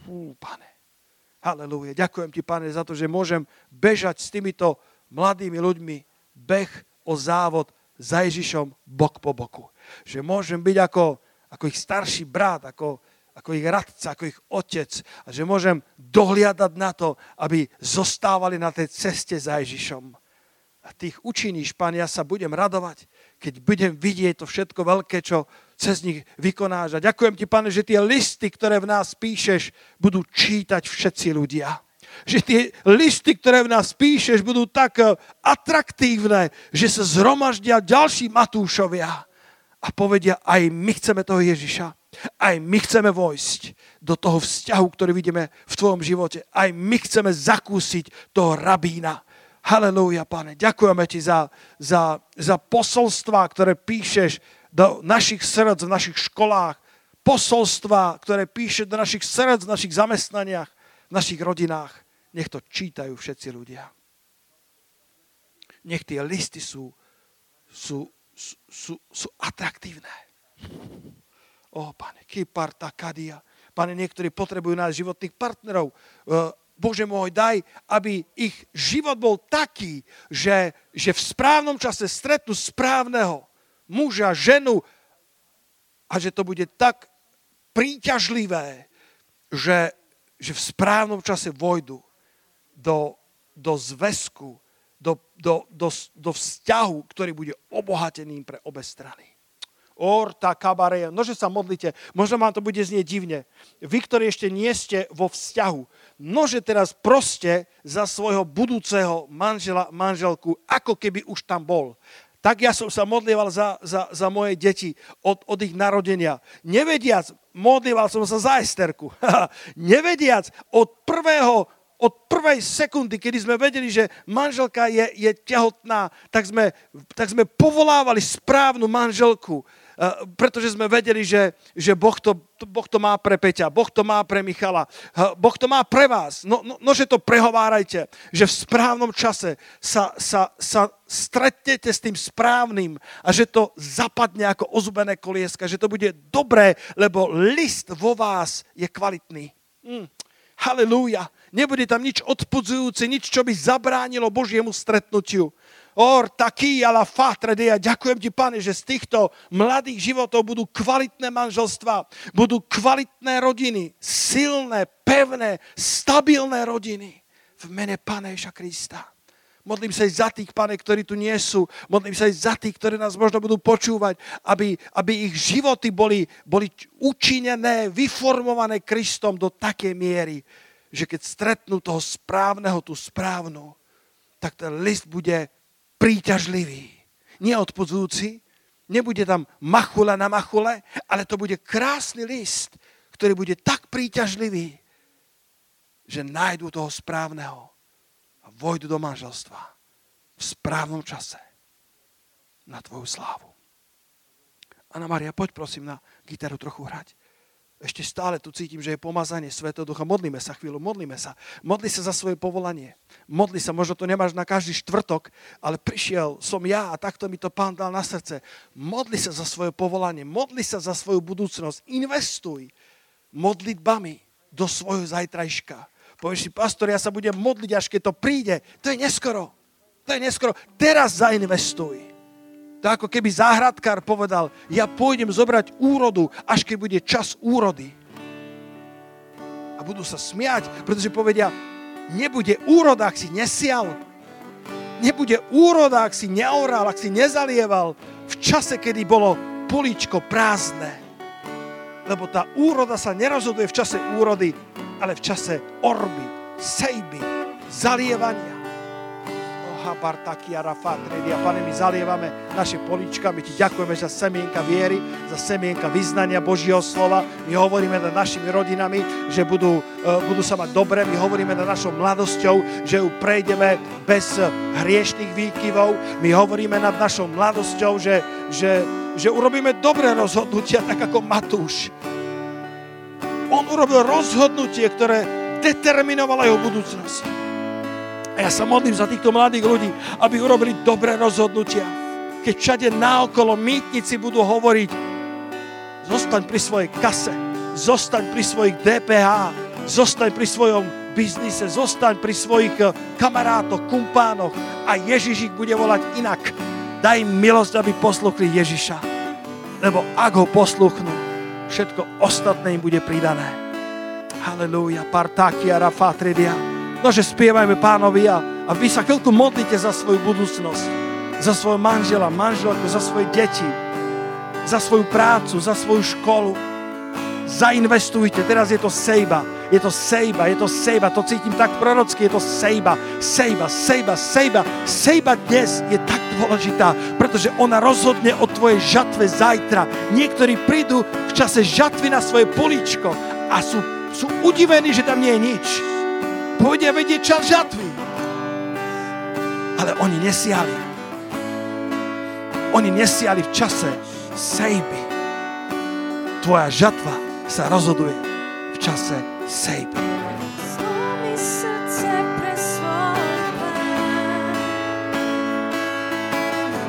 Fú, pane. Halelúja. Ďakujem ti, pane, za to, že môžem bežať s týmito mladými ľuďmi beh o závod za Ježišom bok po boku. Že môžem byť ako, ako ich starší brat, ako, ako ich radca, ako ich otec a že môžem dohliadať na to, aby zostávali na tej ceste za Ježišom. A tých učiníš, pán, ja sa budem radovať, keď budem vidieť to všetko veľké, čo cez nich vykonáš. A ďakujem ti, pane, že tie listy, ktoré v nás píšeš, budú čítať všetci ľudia. Že tie listy, ktoré v nás píšeš, budú tak eh, atraktívne, že sa zhromaždia ďalší Matúšovia a povedia, aj my chceme toho Ježiša. Aj my chceme vojsť do toho vzťahu, ktorý vidíme v tvojom živote. Aj my chceme zakúsiť toho rabína. Halelúja, pane. Ďakujeme ti za, za, za posolstva, ktoré píšeš do našich srdc, v našich školách. Posolstva, ktoré píšeš do našich srdc, v našich zamestnaniach, v našich rodinách. Nech to čítajú všetci ľudia. Nech tie listy sú, sú, sú, sú, sú atraktívne. O, pane, kiparta kadia. Pane, niektorí potrebujú nájsť životných partnerov. Bože môj, daj, aby ich život bol taký, že, že v správnom čase stretnú správneho muža, ženu a že to bude tak príťažlivé, že, že v správnom čase vojdu do, do zväzku, do, do, do, do vzťahu, ktorý bude obohateným pre obe strany. Orta, kabare, nože sa modlite, možno vám to bude znieť divne. Vy, ktorí ešte nie ste vo vzťahu, nože teraz proste za svojho budúceho manžela, manželku, ako keby už tam bol. Tak ja som sa modlieval za, za, za moje deti od, od ich narodenia. Nevediac, modlieval som sa za Esterku. Nevediac, od prvého od prvej sekundy, kedy sme vedeli, že manželka je, je tehotná, tak sme, tak sme povolávali správnu manželku. Eh, pretože sme vedeli, že, že boh, to, boh to má pre Peťa, Boh to má pre Michala, eh, Boh to má pre vás. No, no, no že to prehovárajte, že v správnom čase sa, sa, sa stretnete s tým správnym a že to zapadne ako ozubené kolieska, že to bude dobré, lebo list vo vás je kvalitný. Mm. Halelúja. Nebude tam nič odpudzujúce, nič, čo by zabránilo Božiemu stretnutiu. Or taký ala fatre dia. Ďakujem ti, pane, že z týchto mladých životov budú kvalitné manželstva, budú kvalitné rodiny, silné, pevné, stabilné rodiny. V mene Pane Ježa Krista. Modlím sa aj za tých, pane, ktorí tu nie sú. Modlím sa aj za tých, ktorí nás možno budú počúvať, aby, aby ich životy boli, boli učinené, vyformované Kristom do takej miery, že keď stretnú toho správneho, tú správnu, tak ten list bude príťažlivý, neodpudzujúci, nebude tam machula na machule, ale to bude krásny list, ktorý bude tak príťažlivý, že nájdu toho správneho a vojdu do manželstva v správnom čase na tvoju slávu. Anna Maria, poď prosím na gitaru trochu hrať ešte stále tu cítim, že je pomazanie Svetého Ducha. Modlíme sa chvíľu, modlíme sa. Modli sa za svoje povolanie. Modli sa, možno to nemáš na každý štvrtok, ale prišiel som ja a takto mi to pán dal na srdce. Modli sa za svoje povolanie, modli sa za svoju budúcnosť. Investuj modlitbami do svojho zajtrajška. Povieš si, pastor, ja sa budem modliť, až keď to príde. To je neskoro. To je neskoro. Teraz zainvestuj. To ako keby záhradkár povedal, ja pôjdem zobrať úrodu, až keď bude čas úrody. A budú sa smiať, pretože povedia, nebude úroda, ak si nesial. Nebude úroda, ak si neoral, ak si nezalieval v čase, kedy bolo políčko prázdne. Lebo tá úroda sa nerozhoduje v čase úrody, ale v čase orby, sejby, zalievania. Pane, my zalievame naše polička, my ti ďakujeme za semienka viery, za semienka vyznania Božieho slova. My hovoríme nad našimi rodinami, že budú, uh, budú sa mať dobre. My hovoríme nad našou mladosťou, že ju prejdeme bez hriešných výkyvov. My hovoríme nad našou mladosťou, že, že, že urobíme dobré rozhodnutia, tak ako Matúš. On urobil rozhodnutie, ktoré determinovalo jeho budúcnosť. A ja sa modlím za týchto mladých ľudí, aby urobili dobré rozhodnutia. Keď všade naokolo mýtnici budú hovoriť, zostaň pri svojej kase, zostaň pri svojich DPH, zostaň pri svojom biznise, zostaň pri svojich eh, kamarátoch, kumpánoch a Ježiš ich bude volať inak. Daj im milosť, aby posluchli Ježiša. Lebo ak ho posluchnú, všetko ostatné im bude pridané. Halelúja, partákia, rafatridia. Nože spievajme pánovi a, a vy sa chvíľku modlite za svoju budúcnosť, za svojho manžela, manželku, za svoje deti, za svoju prácu, za svoju školu. Zainvestujte, teraz je to sejba, je to sejba, je to sejba, to cítim tak prorocky, je to sejba, sejba, sejba, sejba. Sejba dnes je tak dôležitá, pretože ona rozhodne o tvojej žatve zajtra. Niektorí prídu v čase žatvy na svoje políčko a sú, sú udivení, že tam nie je nič Povedia vedieť čas žatvy. Ale oni nesiali. Oni nesiali v čase sejby. Tvoja žatva sa rozhoduje v čase sejby.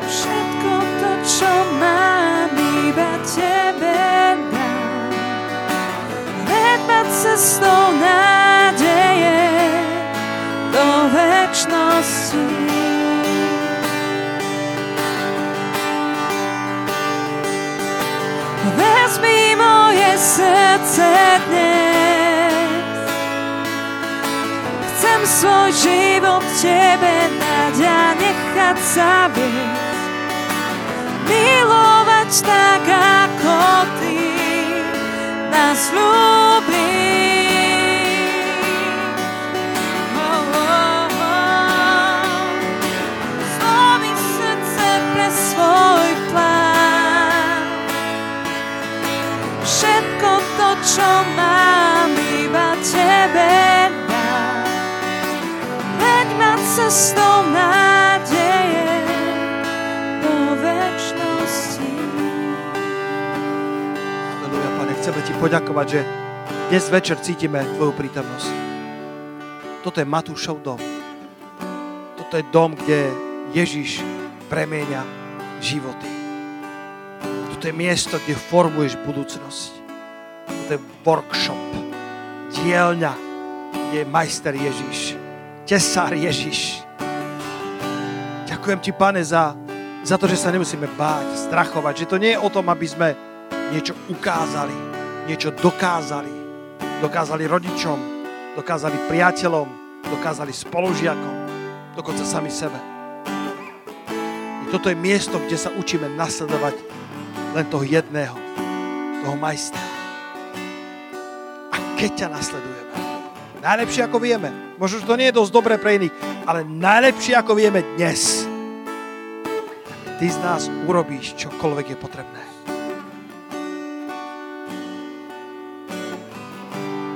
Všetko to, čo mám, iba tebe dám. Ma cestou nádeje, večnosti. Vezmi moje srdce dnes. Chcem svoj život Tebe dať a nechať sa viesť. Milovať tak, ako Ty nás ľúbiš. Cestou nádeje do chceme Ti poďakovať, že dnes večer cítime Tvoju prítomnosť. Toto je Matúšov dom. Toto je dom, kde Ježiš premieňa životy. Toto je miesto, kde formuješ budúcnosť to je workshop, dielňa, kde je majster Ježiš, tesár Ježiš. Ďakujem ti, pane, za, za to, že sa nemusíme báť, strachovať, že to nie je o tom, aby sme niečo ukázali, niečo dokázali. Dokázali rodičom, dokázali priateľom, dokázali spolužiakom, dokonca sami sebe. I toto je miesto, kde sa učíme nasledovať len toho jedného, toho majstra keď ťa nasledujeme. Najlepšie ako vieme. Možno, že to nie je dosť dobré pre iných, ale najlepšie ako vieme dnes. Ty z nás urobíš čokoľvek je potrebné.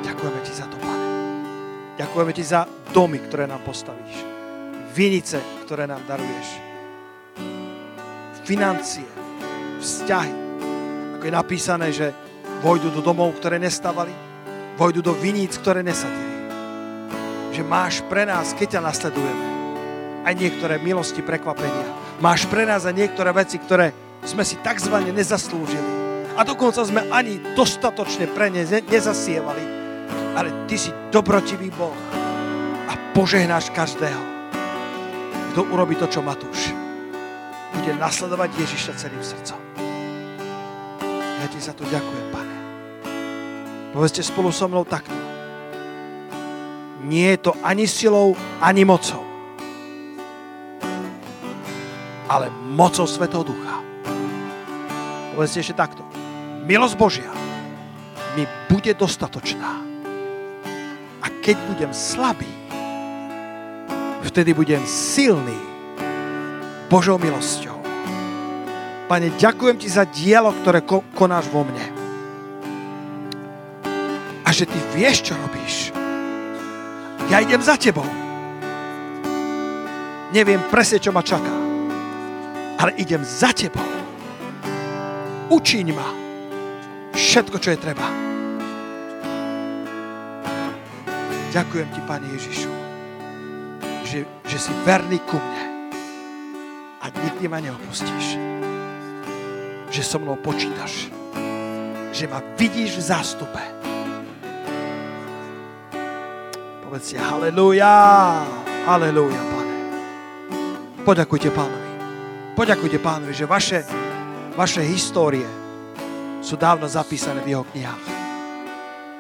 Ďakujeme ti za to, pane. Ďakujeme ti za domy, ktoré nám postavíš. Vinice, ktoré nám daruješ. Financie, vzťahy. Ako je napísané, že vojdu do domov, ktoré nestávali, vojdu do viníc, ktoré nesadili. Že máš pre nás, keď ťa nasledujeme, aj niektoré milosti, prekvapenia. Máš pre nás aj niektoré veci, ktoré sme si takzvané nezaslúžili. A dokonca sme ani dostatočne pre ne nezasievali. Ale Ty si dobrotivý Boh a požehnáš každého, kto urobí to, čo Matúš. Bude nasledovať Ježiša celým srdcom. Ja Ti za to ďakujem, Pane. Povedzte spolu so mnou takto. Nie je to ani silou, ani mocou. Ale mocou Svetého Ducha. Povedzte ešte takto. Milosť Božia mi bude dostatočná. keď budem slabý, vtedy budem silný Božou milosťou. Pane, ďakujem ti za dielo, ktoré ko- konáš vo mne. A že ty vieš, čo robíš. Ja idem za tebou. Neviem presne, čo ma čaká. Ale idem za tebou. Učiň ma všetko, čo je treba. Ďakujem ti, Pane Ježišu, že, že si verný ku mne a nikdy ma neopustíš. Že so mnou počítaš. Že ma vidíš v zástupe. Povedz si haleluja, haleluja, Pane. Poďakujte Pánovi. Poďakujte Pánovi, že vaše, vaše histórie sú dávno zapísané v jeho knihách.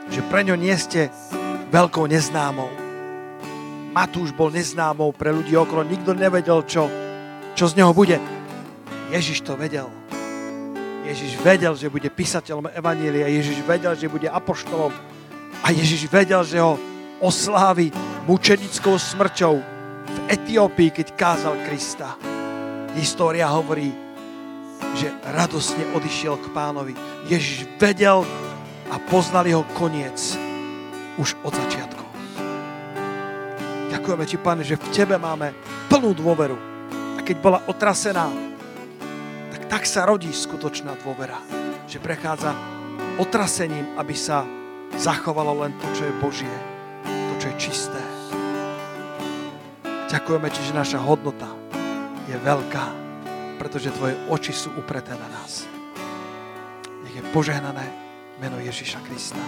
Že pre ňo nie ste veľkou neznámou. Matúš bol neznámou pre ľudí okolo, nikto nevedel, čo, čo z neho bude. Ježiš to vedel. Ježiš vedel, že bude písateľom Evanília, Ježiš vedel, že bude apoštolom a Ježiš vedel, že ho oslávi mučenickou smrťou v Etiópii, keď kázal Krista. História hovorí, že radosne odišiel k pánovi. Ježiš vedel a poznal jeho koniec už od začiatku. Ďakujeme ti, Pane, že v Tebe máme plnú dôveru. A keď bola otrasená, tak tak sa rodí skutočná dôvera. Že prechádza otrasením, aby sa zachovalo len to, čo je Božie. Čo je čisté. Ďakujeme ti, že naša hodnota je veľká, pretože Tvoje oči sú upreté na nás. Nech je požehnané meno Ježíša Krista.